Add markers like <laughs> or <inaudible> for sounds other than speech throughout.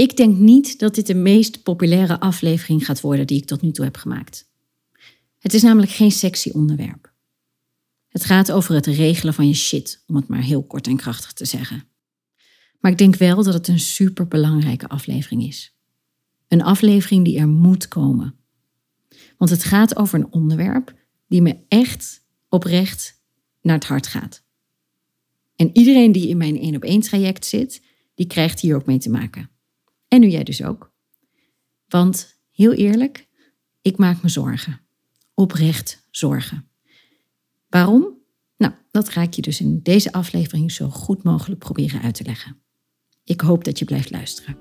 Ik denk niet dat dit de meest populaire aflevering gaat worden die ik tot nu toe heb gemaakt. Het is namelijk geen sexy onderwerp. Het gaat over het regelen van je shit, om het maar heel kort en krachtig te zeggen. Maar ik denk wel dat het een superbelangrijke aflevering is. Een aflevering die er moet komen. Want het gaat over een onderwerp die me echt oprecht naar het hart gaat. En iedereen die in mijn één op één traject zit, die krijgt hier ook mee te maken. En nu jij dus ook. Want heel eerlijk, ik maak me zorgen. Oprecht zorgen. Waarom? Nou, dat ga ik je dus in deze aflevering zo goed mogelijk proberen uit te leggen. Ik hoop dat je blijft luisteren.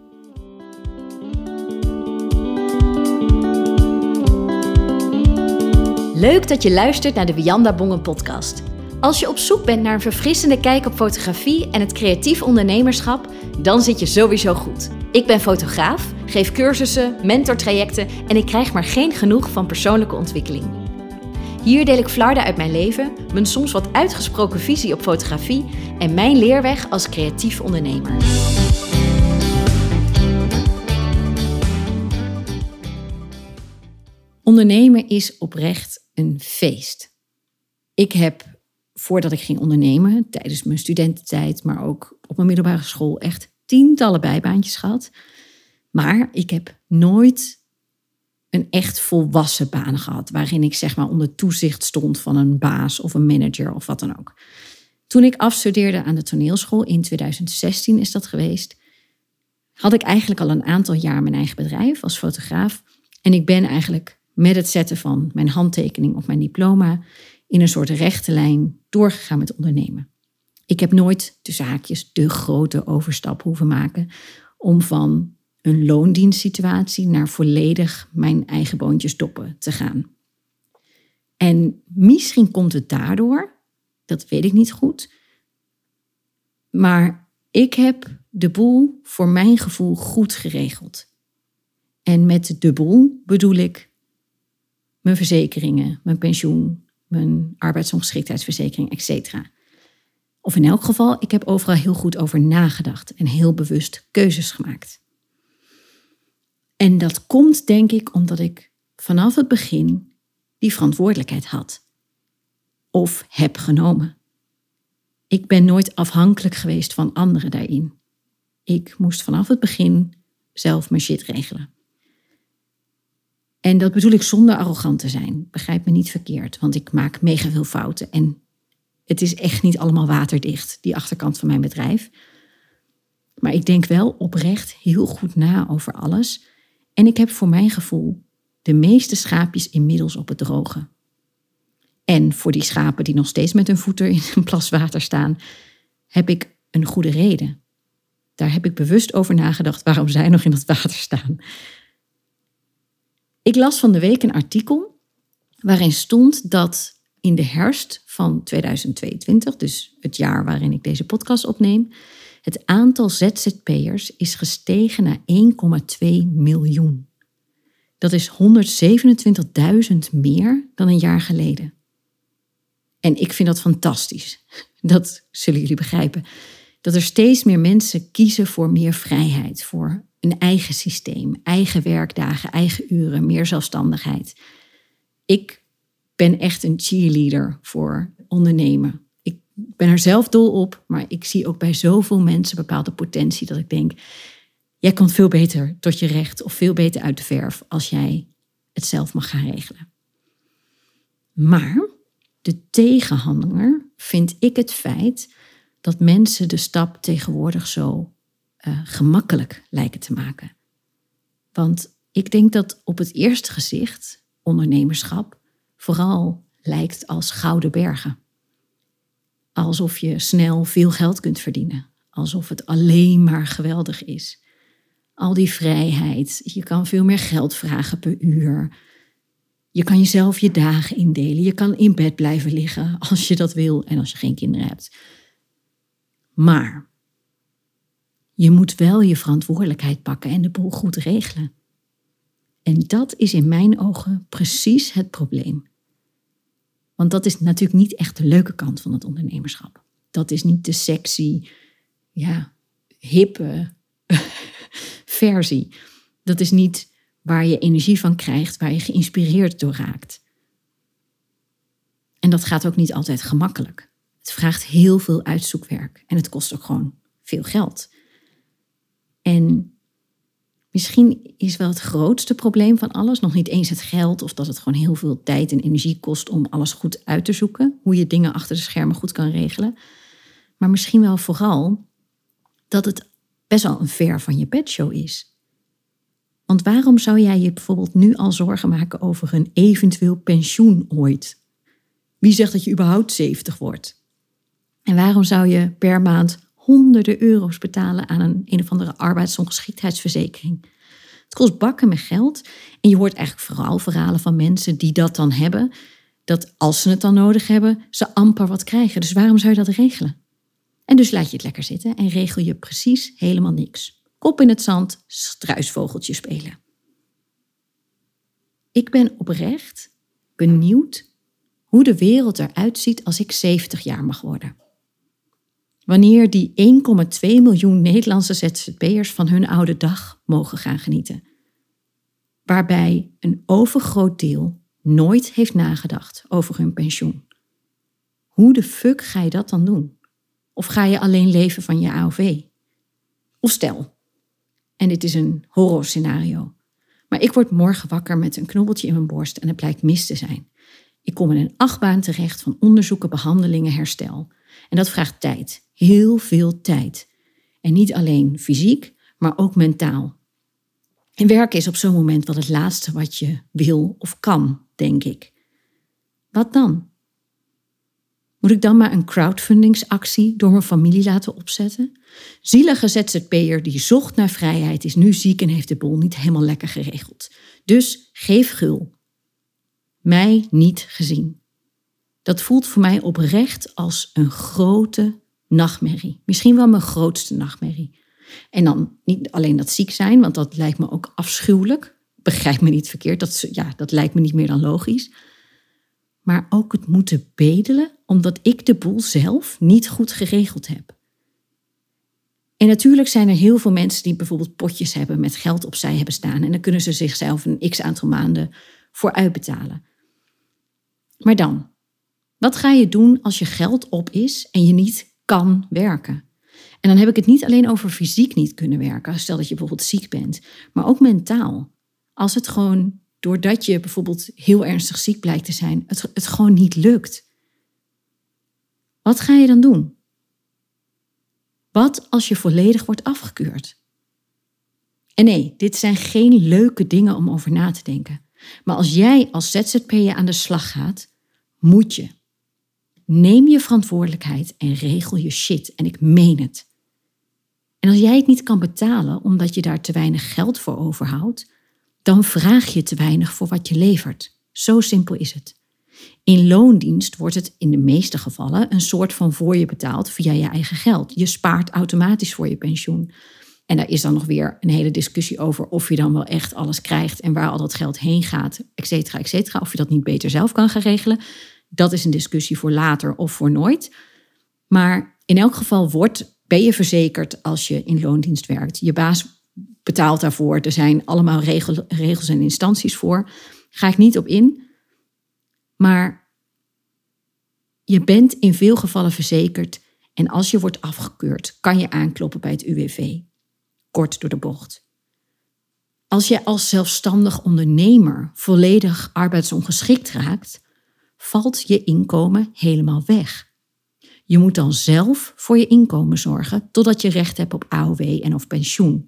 Leuk dat je luistert naar de Wianda Bongen podcast. Als je op zoek bent naar een verfrissende kijk op fotografie en het creatief ondernemerschap, dan zit je sowieso goed. Ik ben fotograaf, geef cursussen, mentortrajecten en ik krijg maar geen genoeg van persoonlijke ontwikkeling. Hier deel ik flarden uit mijn leven, mijn soms wat uitgesproken visie op fotografie en mijn leerweg als creatief ondernemer. Ondernemen is oprecht een feest. Ik heb, voordat ik ging ondernemen, tijdens mijn studententijd, maar ook op mijn middelbare school, echt tientallen bijbaantjes gehad. Maar ik heb nooit een echt volwassen baan gehad, waarin ik zeg maar onder toezicht stond van een baas of een manager of wat dan ook. Toen ik afstudeerde aan de toneelschool in 2016 is dat geweest, had ik eigenlijk al een aantal jaar mijn eigen bedrijf als fotograaf. En ik ben eigenlijk met het zetten van mijn handtekening op mijn diploma in een soort rechte lijn doorgegaan met ondernemen. Ik heb nooit de zaakjes de grote overstap hoeven maken om van een loondienstsituatie naar volledig mijn eigen boontjes doppen te gaan. En misschien komt het daardoor, dat weet ik niet goed, maar ik heb de boel voor mijn gevoel goed geregeld. En met de boel bedoel ik mijn verzekeringen, mijn pensioen, mijn arbeidsongeschiktheidsverzekering, etc. Of in elk geval, ik heb overal heel goed over nagedacht en heel bewust keuzes gemaakt. En dat komt denk ik omdat ik vanaf het begin die verantwoordelijkheid had. Of heb genomen. Ik ben nooit afhankelijk geweest van anderen daarin. Ik moest vanaf het begin zelf mijn shit regelen. En dat bedoel ik zonder arrogant te zijn. Begrijp me niet verkeerd, want ik maak mega veel fouten. En het is echt niet allemaal waterdicht, die achterkant van mijn bedrijf. Maar ik denk wel oprecht heel goed na over alles. En ik heb voor mijn gevoel de meeste schaapjes inmiddels op het droge. En voor die schapen die nog steeds met hun voeten in een plas water staan, heb ik een goede reden. Daar heb ik bewust over nagedacht waarom zij nog in dat water staan. Ik las van de week een artikel waarin stond dat in de herfst van 2022, dus het jaar waarin ik deze podcast opneem, het aantal ZZP'ers is gestegen naar 1,2 miljoen. Dat is 127.000 meer dan een jaar geleden. En ik vind dat fantastisch. Dat zullen jullie begrijpen. Dat er steeds meer mensen kiezen voor meer vrijheid, voor een eigen systeem, eigen werkdagen, eigen uren, meer zelfstandigheid. Ik ben echt een cheerleader voor ondernemen ben er zelf dol op, maar ik zie ook bij zoveel mensen bepaalde potentie dat ik denk, jij komt veel beter tot je recht of veel beter uit de verf als jij het zelf mag gaan regelen. Maar de tegenhanger vind ik het feit dat mensen de stap tegenwoordig zo uh, gemakkelijk lijken te maken. Want ik denk dat op het eerste gezicht ondernemerschap vooral lijkt als gouden bergen. Alsof je snel veel geld kunt verdienen. Alsof het alleen maar geweldig is. Al die vrijheid. Je kan veel meer geld vragen per uur. Je kan jezelf je dagen indelen. Je kan in bed blijven liggen als je dat wil en als je geen kinderen hebt. Maar je moet wel je verantwoordelijkheid pakken en de boel goed regelen. En dat is in mijn ogen precies het probleem. Want dat is natuurlijk niet echt de leuke kant van het ondernemerschap. Dat is niet de sexy, ja, hippe, <laughs> versie. Dat is niet waar je energie van krijgt, waar je geïnspireerd door raakt. En dat gaat ook niet altijd gemakkelijk. Het vraagt heel veel uitzoekwerk en het kost ook gewoon veel geld. En misschien is wel het grootste probleem van alles nog niet eens het geld of dat het gewoon heel veel tijd en energie kost om alles goed uit te zoeken, hoe je dingen achter de schermen goed kan regelen. Maar misschien wel vooral dat het best wel een ver van je bedshow is. Want waarom zou jij je bijvoorbeeld nu al zorgen maken over een eventueel pensioen ooit? Wie zegt dat je überhaupt 70 wordt? En waarom zou je per maand honderden euro's betalen aan een een of andere arbeidsongeschiktheidsverzekering? Het kost bakken met geld en je hoort eigenlijk vooral verhalen van mensen die dat dan hebben, dat als ze het dan nodig hebben, ze amper wat krijgen. Dus waarom zou je dat regelen? En dus laat je het lekker zitten en regel je precies helemaal niks. Kop in het zand, struisvogeltje spelen. Ik ben oprecht benieuwd hoe de wereld eruit ziet als ik 70 jaar mag worden. Wanneer die 1,2 miljoen Nederlandse ZZP'ers van hun oude dag mogen gaan genieten. Waarbij een overgroot deel nooit heeft nagedacht over hun pensioen. Hoe de fuck ga je dat dan doen? Of ga je alleen leven van je AOV? Of stel, en dit is een horrorscenario, maar ik word morgen wakker met een knobbeltje in mijn borst en het blijkt mis te zijn. Ik kom in een achtbaan terecht van onderzoeken, behandelingen, herstel. En dat vraagt tijd, heel veel tijd. En niet alleen fysiek, maar ook mentaal. En werken is op zo'n moment wel het laatste wat je wil of kan, denk ik. Wat dan? Moet ik dan maar een crowdfundingsactie door mijn familie laten opzetten? Zielige ZZP'er die zocht naar vrijheid is nu ziek en heeft de boel niet helemaal lekker geregeld. Dus geef gul. Mij niet gezien. Dat voelt voor mij oprecht als een grote nachtmerrie. Misschien wel mijn grootste nachtmerrie. En dan niet alleen dat ziek zijn, want dat lijkt me ook afschuwelijk. Begrijp me niet verkeerd, dat, ja, dat lijkt me niet meer dan logisch maar ook het moeten bedelen omdat ik de boel zelf niet goed geregeld heb. En natuurlijk zijn er heel veel mensen die bijvoorbeeld potjes hebben met geld opzij hebben staan en dan kunnen ze zichzelf een x aantal maanden voor uitbetalen. Maar dan, wat ga je doen als je geld op is en je niet kan werken? En dan heb ik het niet alleen over fysiek niet kunnen werken, stel dat je bijvoorbeeld ziek bent, maar ook mentaal. Als het gewoon doordat je bijvoorbeeld heel ernstig ziek blijkt te zijn, het, het gewoon niet lukt. Wat ga je dan doen? Wat als je volledig wordt afgekeurd? En nee, dit zijn geen leuke dingen om over na te denken. Maar als jij als ZZP'er aan de slag gaat, moet je. Neem je verantwoordelijkheid en regel je shit. En ik meen het. En als jij het niet kan betalen omdat je daar te weinig geld voor overhoudt, dan vraag je te weinig voor wat je levert. Zo simpel is het. In loondienst wordt het in de meeste gevallen een soort van voor je betaald via je eigen geld. Je spaart automatisch voor je pensioen. En daar is dan nog weer een hele discussie over of je dan wel echt alles krijgt en waar al dat geld heen gaat, et cetera, et cetera. Of je dat niet beter zelf kan gaan regelen. Dat is een discussie voor later of voor nooit. Maar in elk geval wordt, ben je verzekerd als je in loondienst werkt. Je baas betaalt daarvoor. Er zijn allemaal regels en instanties voor. Ga ik niet op in. Maar je bent in veel gevallen verzekerd. En als je wordt afgekeurd, kan je aankloppen bij het UWV. Kort door de bocht. Als je als zelfstandig ondernemer volledig arbeidsongeschikt raakt, valt je inkomen helemaal weg. Je moet dan zelf voor je inkomen zorgen totdat je recht hebt op AOW en of pensioen.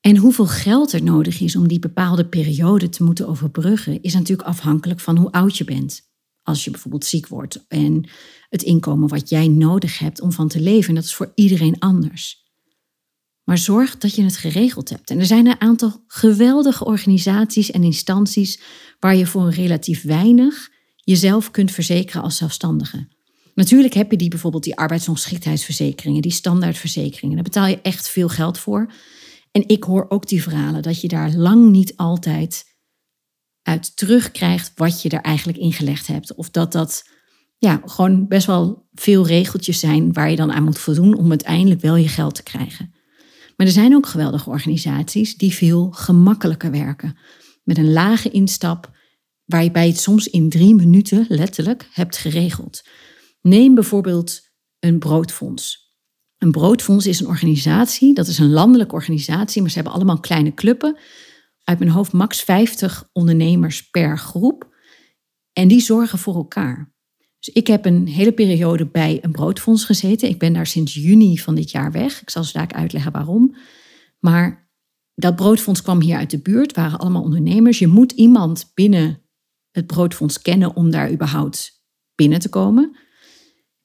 En hoeveel geld er nodig is om die bepaalde periode te moeten overbruggen, is natuurlijk afhankelijk van hoe oud je bent. Als je bijvoorbeeld ziek wordt en het inkomen wat jij nodig hebt om van te leven, dat is voor iedereen anders. Maar zorg dat je het geregeld hebt. En er zijn een aantal geweldige organisaties en instanties waar je voor een relatief weinig jezelf kunt verzekeren als zelfstandige. Natuurlijk heb je die bijvoorbeeld die arbeidsongeschiktheidsverzekeringen, die standaardverzekeringen. Daar betaal je echt veel geld voor. En ik hoor ook die verhalen dat je daar lang niet altijd uit terugkrijgt wat je er eigenlijk ingelegd hebt. Of dat dat ja, gewoon best wel veel regeltjes zijn waar je dan aan moet voldoen om uiteindelijk wel je geld te krijgen. Maar er zijn ook geweldige organisaties die veel gemakkelijker werken. Met een lage instap, waarbij je het soms in drie minuten letterlijk hebt geregeld. Neem bijvoorbeeld een broodfonds. Een broodfonds is een organisatie, dat is een landelijke organisatie, maar ze hebben allemaal kleine clubben. Uit mijn hoofd max 50 ondernemers per groep. En die zorgen voor elkaar. Dus ik heb een hele periode bij een broodfonds gezeten. Ik ben daar sinds juni van dit jaar weg. Ik zal zo uitleggen waarom. Maar dat broodfonds kwam hier uit de buurt, waren allemaal ondernemers. Je moet iemand binnen het broodfonds kennen om daar überhaupt binnen te komen.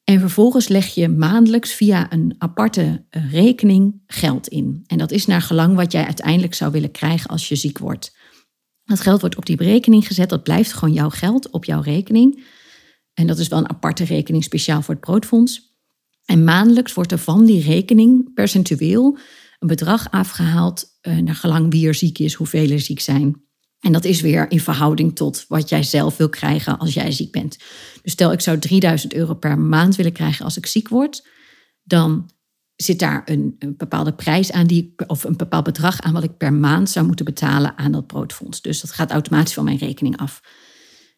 En vervolgens leg je maandelijks via een aparte eh, rekening geld in. En dat is naar gelang wat jij uiteindelijk zou willen krijgen als je ziek wordt. Dat geld wordt op die rekening gezet, dat blijft gewoon jouw geld op jouw rekening. En dat is wel een aparte rekening speciaal voor het broodfonds. En maandelijks wordt er van die rekening percentueel een bedrag afgehaald uh, naar gelang wie er ziek is, hoeveel er ziek zijn. En dat is weer in verhouding tot wat jij zelf wil krijgen als jij ziek bent. Dus stel ik zou 3000 euro per maand willen krijgen als ik ziek word, dan zit daar een, een, bepaalde prijs aan, die, of een bepaald bedrag aan wat ik per maand zou moeten betalen aan dat broodfonds. Dus dat gaat automatisch van mijn rekening af.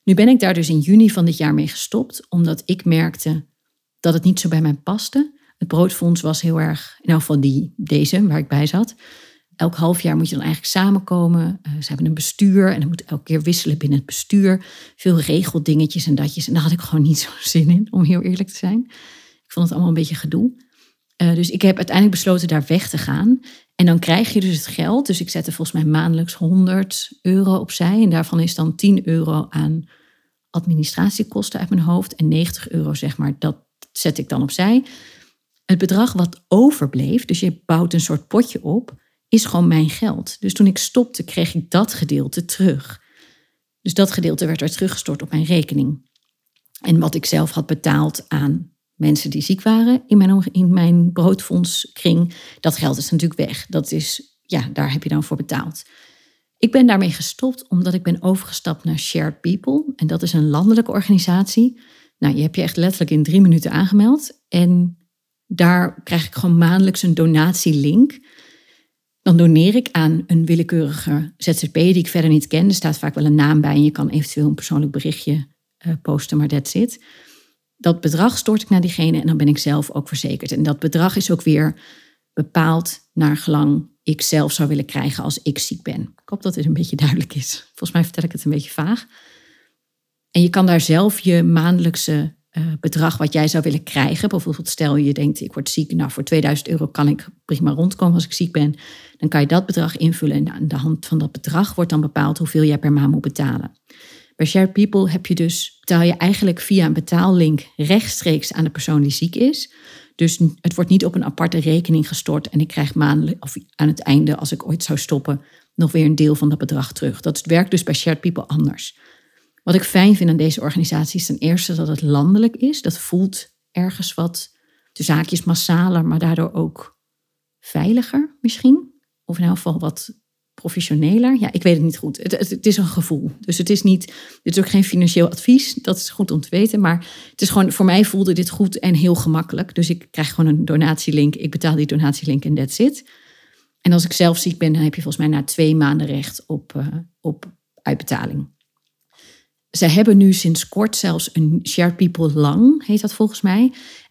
Nu ben ik daar dus in juni van dit jaar mee gestopt, omdat ik merkte dat het niet zo bij mij paste. Het broodfonds was heel erg, in elk geval die, deze waar ik bij zat. Elk half jaar moet je dan eigenlijk samenkomen. Uh, ze hebben een bestuur en dan moet elke keer wisselen binnen het bestuur. Veel regeldingetjes en datjes. En daar had ik gewoon niet <laughs> zo zin in, om heel eerlijk te zijn. Ik vond het allemaal een beetje gedoe. Uh, dus ik heb uiteindelijk besloten daar weg te gaan. En dan krijg je dus het geld. Dus ik zette volgens mij maandelijks 100 euro opzij. En daarvan is dan 10 euro aan administratiekosten uit mijn hoofd. En 90 euro, zeg maar, dat zet ik dan opzij. Het bedrag wat overbleef, dus je bouwt een soort potje op, is gewoon mijn geld. Dus toen ik stopte, kreeg ik dat gedeelte terug. Dus dat gedeelte werd weer teruggestort op mijn rekening. En wat ik zelf had betaald aan mensen die ziek waren in mijn, in mijn broodfondskring, dat geld is natuurlijk weg. Dat is, ja, daar heb je dan voor betaald. Ik ben daarmee gestopt omdat ik ben overgestapt naar Shared People. En dat is een landelijke organisatie. Nou, je hebt je echt letterlijk in drie minuten aangemeld. En daar krijg ik gewoon maandelijks een donatielink. Dan doneer ik aan een willekeurige ZZP die ik verder niet ken. Er staat vaak wel een naam bij en je kan eventueel een persoonlijk berichtje uh, posten, maar that's it. Dat bedrag stort ik naar diegene en dan ben ik zelf ook verzekerd. En dat bedrag is ook weer bepaald naar gelang ik zelf zou willen krijgen als ik ziek ben. Ik hoop dat dit een beetje duidelijk is. Volgens mij vertel ik het een beetje vaag. En je kan daar zelf je maandelijkse uh, bedrag wat jij zou willen krijgen. Bijvoorbeeld stel je denkt ik word ziek. Nou voor 2000 euro kan ik prima rondkomen als ik ziek ben. Dan kan je dat bedrag invullen en aan de hand van dat bedrag wordt dan bepaald hoeveel jij per maand moet betalen. Bij Shared People heb je dus, betaal je eigenlijk via een betaallink rechtstreeks aan de persoon die ziek is. Dus het wordt niet op een aparte rekening gestort en ik krijg maandelijk, of aan het einde, als ik ooit zou stoppen, nog weer een deel van dat bedrag terug. Dat werkt dus bij Shared People anders. Wat ik fijn vind aan deze organisatie is ten eerste dat het landelijk is. Dat voelt ergens wat, de zaakjes massaler, maar daardoor ook veiliger misschien. Of in elk geval wat professioneler. Ja, ik weet het niet goed. Het, het, is een gevoel. Dus het is niet, dit is ook geen financieel advies. Dat is goed om te weten. Maar het is gewoon, voor mij voelde dit goed en heel gemakkelijk. Dus ik krijg gewoon een donatielink. Ik betaal die donatielink en that's it. En als ik zelf ziek ben, dan heb je volgens mij na twee maanden recht op, uh, op uitbetaling. Ze hebben nu sinds kort zelfs een Shared People Lang, heet dat volgens mij.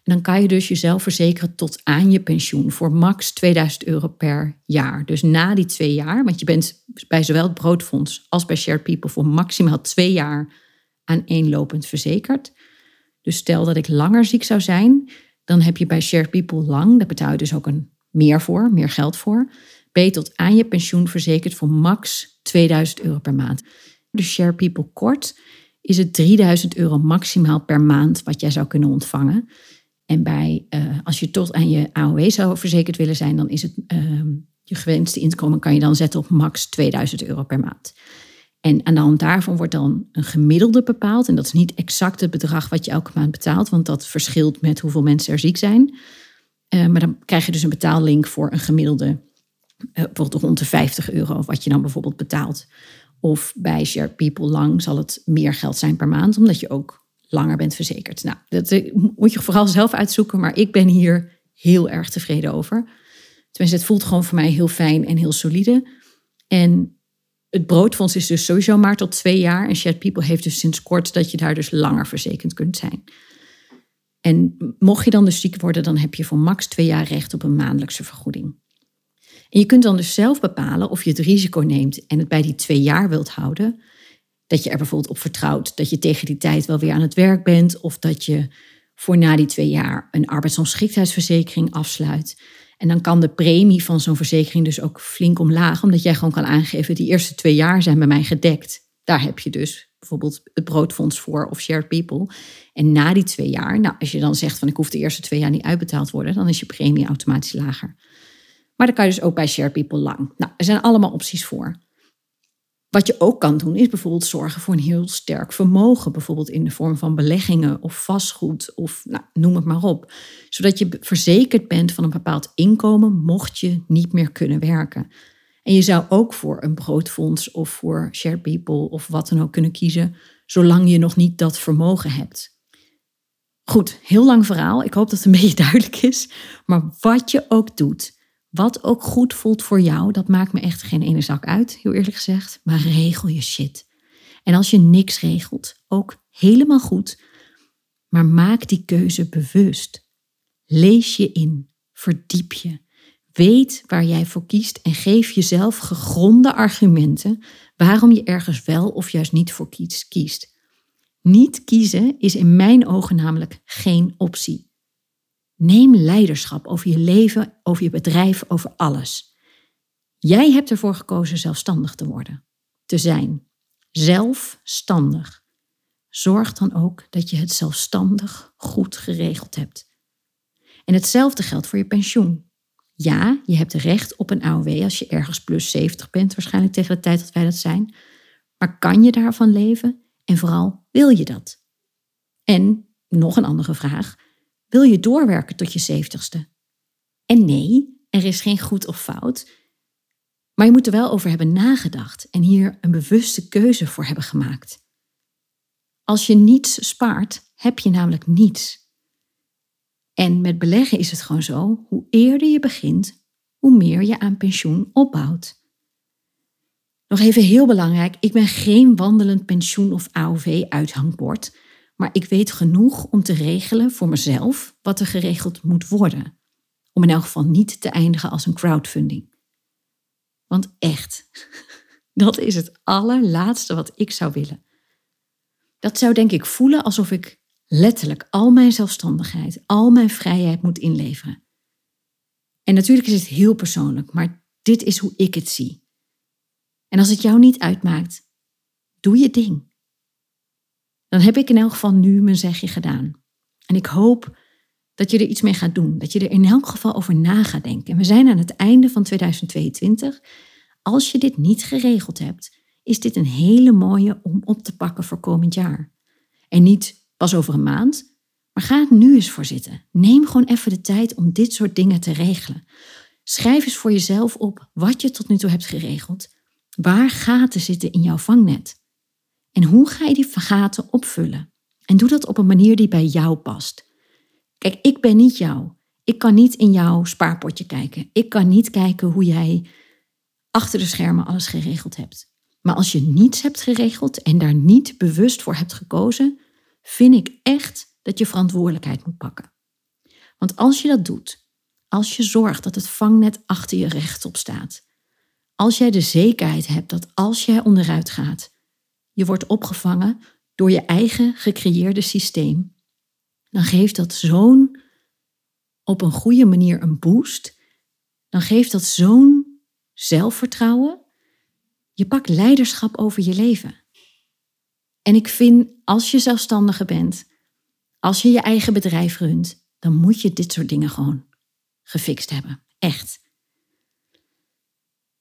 En dan kan je dus jezelf verzekeren tot aan je pensioen voor max 2000 euro per jaar. Dus na die twee jaar, want je bent bij zowel het Broodfonds als bij Shared People voor maximaal twee jaar aaneenlopend verzekerd. Dus stel dat ik langer ziek zou zijn, dan heb je bij Shared People Lang, daar betaal je dus ook een meer voor, meer geld voor. Ben je tot aan je pensioen verzekerd voor max 2000 euro per maand. De Share People kort is het 3000 euro maximaal per maand wat jij zou kunnen ontvangen. En bij, uh, als je tot aan je AOW zou verzekerd willen zijn, dan is het uh, je gewenste inkomen kan je dan zetten op max 2000 euro per maand. En aan de hand daarvan wordt dan een gemiddelde bepaald. En dat is niet exact het bedrag wat je elke maand betaalt, want dat verschilt met hoeveel mensen er ziek zijn. Uh, maar dan krijg je dus een betaallink voor een gemiddelde, bijvoorbeeld rond de 50 euro, wat je dan bijvoorbeeld betaalt. Of bij Share People Lang zal het meer geld zijn per maand, omdat je ook langer bent verzekerd. Nou, dat eh, moet je vooral zelf uitzoeken, maar ik ben hier heel erg tevreden over. Tenminste, het voelt gewoon voor mij heel fijn en heel solide. En het broodfonds is dus sowieso maar tot twee jaar. En Shared People heeft dus sinds kort dat je daar dus langer verzekerd kunt zijn. En mocht je dan dus ziek worden, dan heb je voor max twee jaar recht op een maandelijkse vergoeding. En je kunt dan dus zelf bepalen of je het risico neemt en het bij die twee jaar wilt houden. Dat je er bijvoorbeeld op vertrouwt dat je tegen die tijd wel weer aan het werk bent. Of dat je voor na die twee jaar een arbeidsongeschiktheidsverzekering afsluit. En dan kan de premie van zo'n verzekering dus ook flink omlaag, omdat jij gewoon kan aangeven, die eerste twee jaar zijn bij mij gedekt. Daar heb je dus bijvoorbeeld het broodfonds voor of Shared People. En na die twee jaar, nou, als je dan zegt van ik hoef de eerste twee jaar niet uitbetaald worden, dan is je premie automatisch lager. Maar dan kan je dus ook bij Shared People lang. Nou, er zijn allemaal opties voor. Wat je ook kan doen, is bijvoorbeeld zorgen voor een heel sterk vermogen. Bijvoorbeeld in de vorm van beleggingen of vastgoed of nou, noem het maar op. Zodat je verzekerd bent van een bepaald inkomen mocht je niet meer kunnen werken. En je zou ook voor een broodfonds of voor Shared People of wat dan ook kunnen kiezen, zolang je nog niet dat vermogen hebt. Goed, heel lang verhaal. Ik hoop dat het een beetje <laughs> duidelijk is. Maar wat je ook doet, wat ook goed voelt voor jou, dat maakt me echt geen ene zak uit, heel eerlijk gezegd. Maar regel je shit. En als je niks regelt, ook helemaal goed. Maar maak die keuze bewust. Lees je in, verdiep je. Weet waar jij voor kiest en geef jezelf gegronde argumenten waarom je ergens wel of juist niet voor kiest. Niet kiezen is in mijn ogen namelijk geen optie. Neem leiderschap over je leven, over je bedrijf, over alles. Jij hebt ervoor gekozen zelfstandig te worden, te zijn. Zelfstandig. Zorg dan ook dat je het zelfstandig goed geregeld hebt. En hetzelfde geldt voor je pensioen. Ja, je hebt recht op een AOW als je ergens plus 70 bent, waarschijnlijk tegen de tijd dat wij dat zijn. Maar kan je daarvan leven? En vooral, wil je dat? En nog een andere vraag. Wil je doorwerken tot je zeventigste? En nee, er is geen goed of fout. Maar je moet er wel over hebben nagedacht en hier een bewuste keuze voor hebben gemaakt. Als je niets spaart, heb je namelijk niets. En met beleggen is het gewoon zo: hoe eerder je begint, hoe meer je aan pensioen opbouwt. Nog even heel belangrijk: ik ben geen wandelend pensioen- of AOV-uithangbord. Maar ik weet genoeg om te regelen voor mezelf wat er geregeld moet worden. Om in elk geval niet te eindigen als een crowdfunding. Want echt, <laughs> dat is het allerlaatste wat ik zou willen. Dat zou denk ik voelen alsof ik letterlijk al mijn zelfstandigheid, al mijn vrijheid moet inleveren. En natuurlijk is het heel persoonlijk, maar dit is hoe ik het zie. En als het jou niet uitmaakt, doe je ding dan heb ik in elk geval nu mijn zegje gedaan. En ik hoop dat je er iets mee gaat doen. Dat je er in elk geval over na gaat denken. En we zijn aan het einde van 2022. Als je dit niet geregeld hebt, is dit een hele mooie om op te pakken voor komend jaar. En niet pas over een maand, maar ga het nu eens voor zitten. Neem gewoon even de tijd om dit soort dingen te regelen. Schrijf eens voor jezelf op wat je tot nu toe hebt geregeld. Waar gaten zitten in jouw vangnet? En hoe ga je die gaten opvullen? En doe dat op een manier die bij jou past. Kijk, ik ben niet jou. Ik kan niet in jouw spaarpotje kijken. Ik kan niet kijken hoe jij achter de schermen alles geregeld hebt. Maar als je niets hebt geregeld en daar niet bewust voor hebt gekozen, vind ik echt dat je verantwoordelijkheid moet pakken. Want als je dat doet, als je zorgt dat het vangnet achter je rechtop staat, als jij de zekerheid hebt dat als jij onderuit gaat, je wordt opgevangen door je eigen gecreëerde systeem, dan geeft dat zo'n op een goede manier een boost. Dan geeft dat zo'n zelfvertrouwen. Je pakt leiderschap over je leven. En ik vind, als je zelfstandige bent, als je je eigen bedrijf runt, dan moet je dit soort dingen gewoon gefixt hebben. Echt.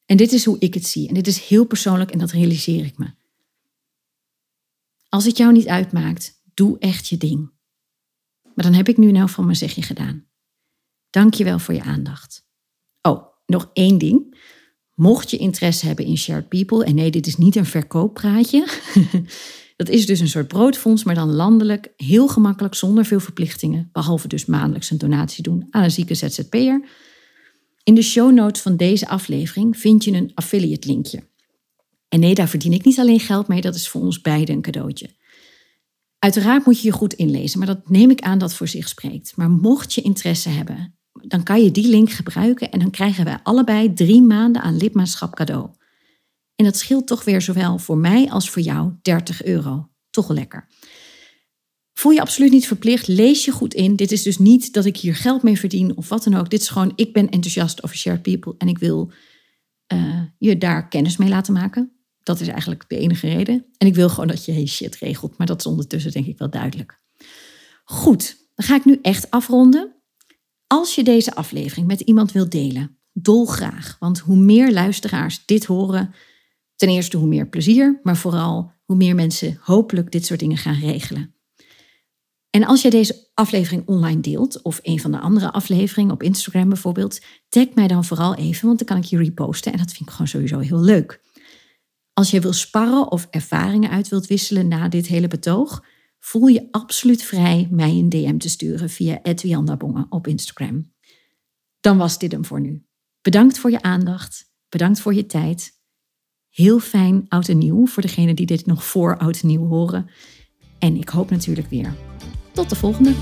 En dit is hoe ik het zie. En dit is heel persoonlijk en dat realiseer ik me. Als het jou niet uitmaakt, doe echt je ding. Maar dan heb ik nu nou van mijn zegje gedaan. Dank je wel voor je aandacht. Oh, nog één ding. Mocht je interesse hebben in Shared People, en nee, dit is niet een verkooppraatje. <laughs> dat is dus een soort broodfonds, maar dan landelijk, heel gemakkelijk, zonder veel verplichtingen. Behalve dus maandelijks een donatie doen aan een zieke ZZP'er. In de show notes van deze aflevering vind je een affiliate linkje. En nee, daar verdien ik niet alleen geld mee, dat is voor ons beiden een cadeautje. Uiteraard moet je je goed inlezen, maar dat neem ik aan dat voor zich spreekt. Maar mocht je interesse hebben, dan kan je die link gebruiken en dan krijgen wij allebei drie maanden aan lidmaatschap cadeau. En dat scheelt toch weer zowel voor mij als voor jou 30 euro. Toch lekker. Voel je absoluut niet verplicht, lees je goed in. Dit is dus niet dat ik hier geld mee verdien of wat dan ook. Dit is gewoon, ik ben enthousiast over Shared People en ik wil uh, je daar kennis mee laten maken. Dat is eigenlijk de enige reden. En ik wil gewoon dat je shit regelt, maar dat is ondertussen denk ik wel duidelijk. Goed, dan ga ik nu echt afronden. Als je deze aflevering met iemand wilt delen, dolgraag. Want hoe meer luisteraars dit horen, ten eerste hoe meer plezier, maar vooral hoe meer mensen hopelijk dit soort dingen gaan regelen. En als je deze aflevering online deelt, of een van de andere afleveringen op Instagram bijvoorbeeld, tag mij dan vooral even, want dan kan ik je reposten en dat vind ik gewoon sowieso heel leuk. Als je wil sparren of ervaringen uit wilt wisselen na dit hele betoog, voel je absoluut vrij mij een DM te sturen via Bongen op Instagram. Dan was dit hem voor nu. Bedankt voor je aandacht. Bedankt voor je tijd. Heel fijn oud en nieuw voor degenen die dit nog voor oud en nieuw horen. En ik hoop natuurlijk weer. Tot de volgende.